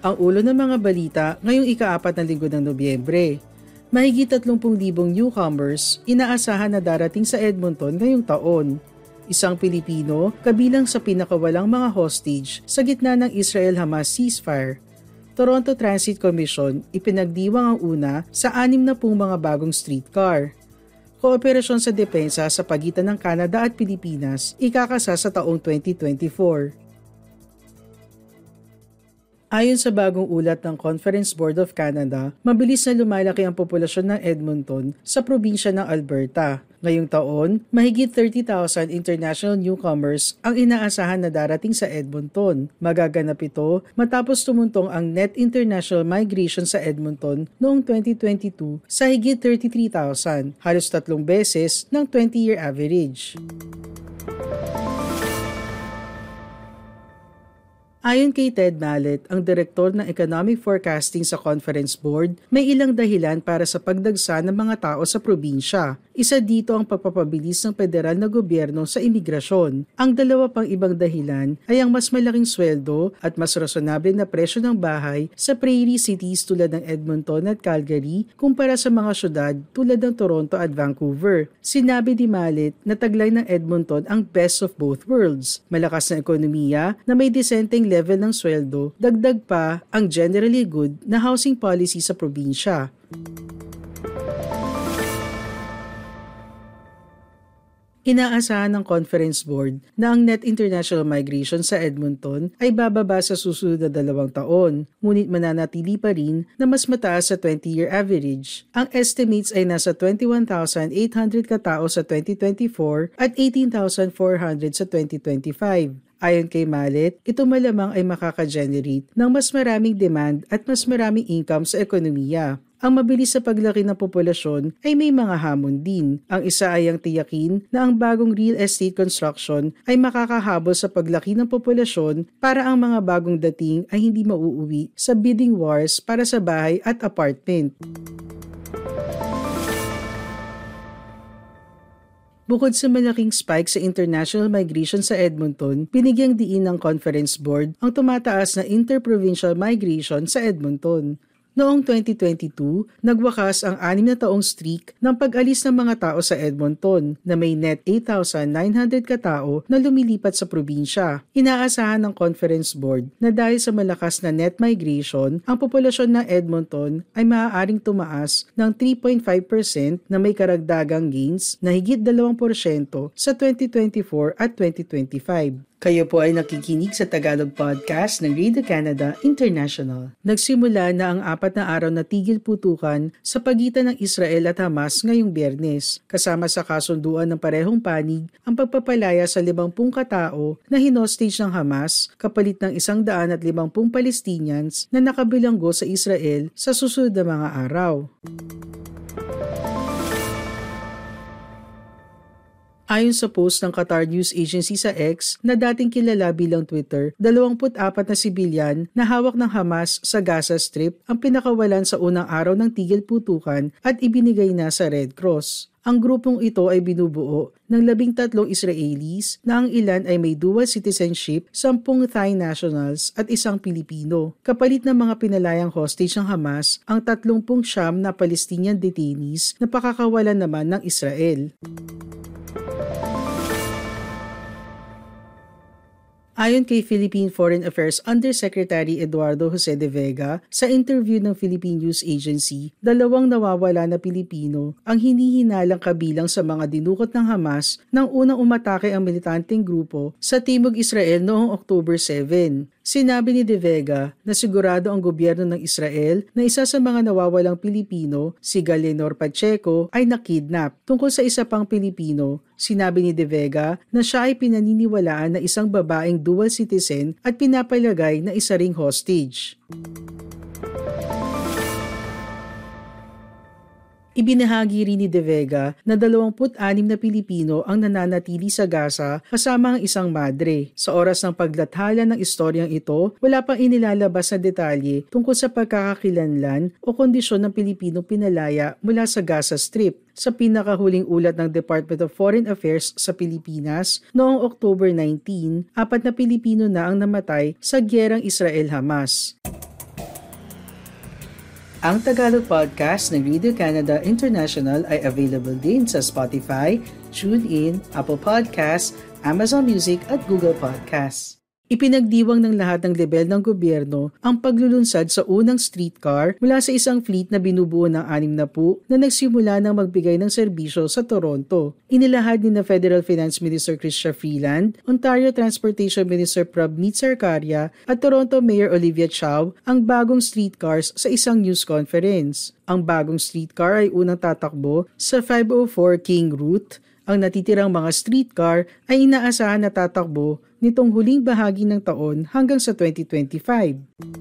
Ang ulo ng mga balita ngayong ikaapat na linggo ng Nobyembre. Mahigit 30,000 newcomers inaasahan na darating sa Edmonton ngayong taon. Isang Pilipino kabilang sa pinakawalang mga hostage sa gitna ng Israel-Hamas ceasefire. Toronto Transit Commission ipinagdiwang ang una sa anim na pong mga bagong streetcar. Kooperasyon sa depensa sa pagitan ng Canada at Pilipinas ikakasa sa taong 2024. Ayon sa bagong ulat ng Conference Board of Canada, mabilis na lumalaki ang populasyon ng Edmonton sa probinsya ng Alberta. Ngayong taon, mahigit 30,000 international newcomers ang inaasahan na darating sa Edmonton. Magaganap ito matapos tumuntong ang net international migration sa Edmonton noong 2022 sa higit 33,000, halos tatlong beses ng 20-year average. Ayon kay Ted Mallet, ang direktor ng Economic Forecasting sa Conference Board, may ilang dahilan para sa pagdagsa ng mga tao sa probinsya. Isa dito ang pagpapabilis ng federal na gobyerno sa imigrasyon. Ang dalawa pang ibang dahilan ay ang mas malaking sweldo at mas rasonable na presyo ng bahay sa prairie cities tulad ng Edmonton at Calgary kumpara sa mga syudad tulad ng Toronto at Vancouver. Sinabi ni Mallet na taglay ng Edmonton ang best of both worlds. Malakas na ekonomiya na may disenteng level ng sweldo, dagdag pa ang generally good na housing policy sa probinsya. Inaasahan ng Conference Board na ang net international migration sa Edmonton ay bababa sa susunod na dalawang taon, ngunit mananatili pa rin na mas mataas sa 20-year average. Ang estimates ay nasa 21,800 katao sa 2024 at 18,400 sa 2025. Ayon kay Mallet, ito malamang ay makaka-generate ng mas maraming demand at mas maraming income sa ekonomiya. Ang mabilis sa paglaki ng populasyon ay may mga hamon din. Ang isa ay ang tiyakin na ang bagong real estate construction ay makakahabol sa paglaki ng populasyon para ang mga bagong dating ay hindi mauuwi sa bidding wars para sa bahay at apartment. Bukod sa malaking spike sa international migration sa Edmonton, binigyang diin ng Conference Board ang tumataas na interprovincial migration sa Edmonton. Noong 2022, nagwakas ang anim na taong streak ng pag-alis ng mga tao sa Edmonton na may net 8,900 katao na lumilipat sa probinsya. Inaasahan ng Conference Board na dahil sa malakas na net migration, ang populasyon ng Edmonton ay maaaring tumaas ng 3.5% na may karagdagang gains na higit 2% sa 2024 at 2025. Kayo po ay nakikinig sa Tagalog Podcast ng Radio Canada International. Nagsimula na ang apat na araw na tigil putukan sa pagitan ng Israel at Hamas ngayong biyernes, kasama sa kasunduan ng parehong panig ang pagpapalaya sa 50 katao na hinostage ng Hamas kapalit ng 150 Palestinians na nakabilanggo sa Israel sa susunod na mga araw. Ayon sa post ng Qatar News Agency sa X na dating kilala bilang Twitter, 24 na sibilyan na hawak ng Hamas sa Gaza Strip ang pinakawalan sa unang araw ng tigil putukan at ibinigay na sa Red Cross. Ang grupong ito ay binubuo ng labing tatlong Israelis na ang ilan ay may dual citizenship, sampung Thai nationals at isang Pilipino. Kapalit ng mga pinalayang hostage ng Hamas, ang tatlongpung siyam na Palestinian detainees na pakakawalan naman ng Israel. Ayon kay Philippine Foreign Affairs Undersecretary Eduardo Jose de Vega, sa interview ng Philippine News Agency, dalawang nawawala na Pilipino ang hinihinalang kabilang sa mga dinukot ng Hamas nang unang umatake ang militanteng grupo sa Timog Israel noong October 7. Sinabi ni De Vega na sigurado ang gobyerno ng Israel na isa sa mga nawawalang Pilipino, si Galenor Pacheco, ay nakidnap. Tungkol sa isa pang Pilipino, sinabi ni De Vega na siya ay pinaniniwalaan na isang babaeng dual citizen at pinapalagay na isa ring hostage. Ibinahagi rin ni De Vega na 26 na Pilipino ang nananatili sa Gaza kasama ang isang madre. Sa oras ng paglathala ng istoryang ito, wala pang inilalabas na detalye tungkol sa pagkakakilanlan o kondisyon ng Pilipinong pinalaya mula sa Gaza Strip sa pinakahuling ulat ng Department of Foreign Affairs sa Pilipinas noong October 19, apat na Pilipino na ang namatay sa gyerang Israel-Hamas. Ang Tagalog podcast ng Radio Canada International ay available din sa Spotify, TuneIn, Apple Podcasts, Amazon Music at Google Podcasts. Ipinagdiwang ng lahat ng level ng gobyerno ang paglulunsad sa unang streetcar mula sa isang fleet na binubuo ng anim na po na nagsimula ng magbigay ng serbisyo sa Toronto. Inilahad ni na Federal Finance Minister Chrystia Freeland, Ontario Transportation Minister Prabmeet Sarkaria at Toronto Mayor Olivia Chow ang bagong streetcars sa isang news conference. Ang bagong streetcar ay unang tatakbo sa 504 King Route ang natitirang mga streetcar ay inaasahan na tatakbo nitong huling bahagi ng taon hanggang sa 2025.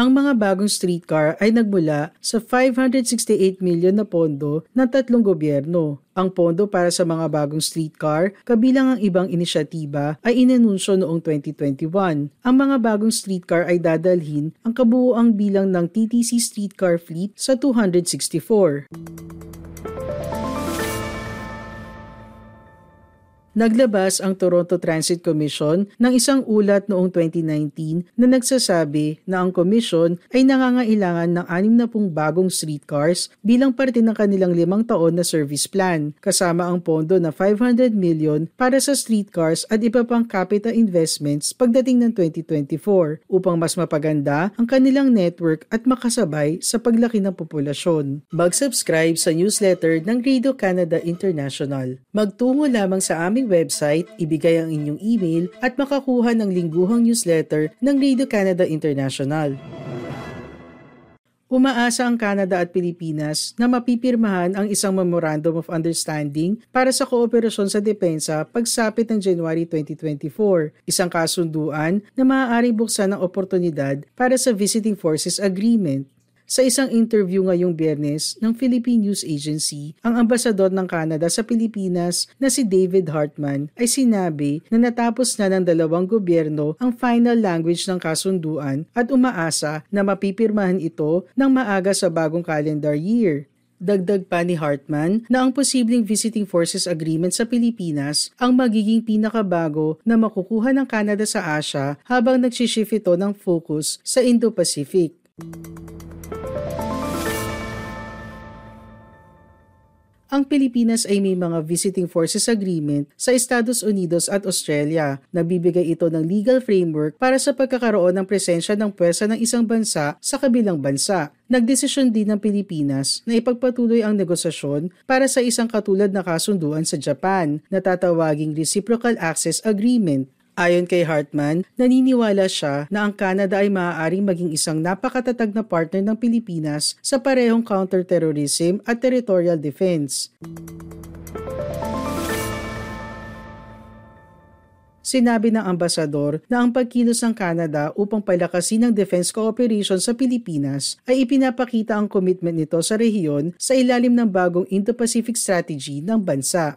Ang mga bagong streetcar ay nagmula sa 568 million na pondo ng tatlong gobyerno. Ang pondo para sa mga bagong streetcar, kabilang ang ibang inisyatiba, ay inanunsyo noong 2021. Ang mga bagong streetcar ay dadalhin ang kabuuang bilang ng TTC streetcar fleet sa 264. Naglabas ang Toronto Transit Commission ng isang ulat noong 2019 na nagsasabi na ang commission ay nangangailangan ng 60 bagong streetcars bilang parte ng kanilang limang taon na service plan, kasama ang pondo na 500 million para sa streetcars at iba pang capital investments pagdating ng 2024 upang mas mapaganda ang kanilang network at makasabay sa paglaki ng populasyon. Mag-subscribe sa newsletter ng Radio Canada International. Magtungo lamang sa aming aming website, ibigay ang inyong email at makakuha ng lingguhang newsletter ng Radio Canada International. Umaasa ang Canada at Pilipinas na mapipirmahan ang isang Memorandum of Understanding para sa kooperasyon sa depensa pagsapit ng January 2024, isang kasunduan na maaaring buksan ng oportunidad para sa Visiting Forces Agreement sa isang interview ngayong biyernes ng Philippine News Agency, ang ambasador ng Canada sa Pilipinas na si David Hartman ay sinabi na natapos na ng dalawang gobyerno ang final language ng kasunduan at umaasa na mapipirmahan ito ng maaga sa bagong calendar year. Dagdag pa ni Hartman na ang posibleng Visiting Forces Agreement sa Pilipinas ang magiging pinakabago na makukuha ng Canada sa Asia habang nagsishift ito ng focus sa Indo-Pacific. Ang Pilipinas ay may mga visiting forces agreement sa Estados Unidos at Australia. Nagbibigay ito ng legal framework para sa pagkakaroon ng presensya ng pwersa ng isang bansa sa kabilang bansa. Nagdesisyon din ng Pilipinas na ipagpatuloy ang negosasyon para sa isang katulad na kasunduan sa Japan na tatawaging Reciprocal Access Agreement Ayon kay Hartman, naniniwala siya na ang Canada ay maaaring maging isang napakatatag na partner ng Pilipinas sa parehong counterterrorism at territorial defense. Sinabi ng ambasador na ang pagkilos ng Canada upang palakasin ang defense cooperation sa Pilipinas ay ipinapakita ang commitment nito sa rehiyon sa ilalim ng bagong Indo-Pacific Strategy ng bansa.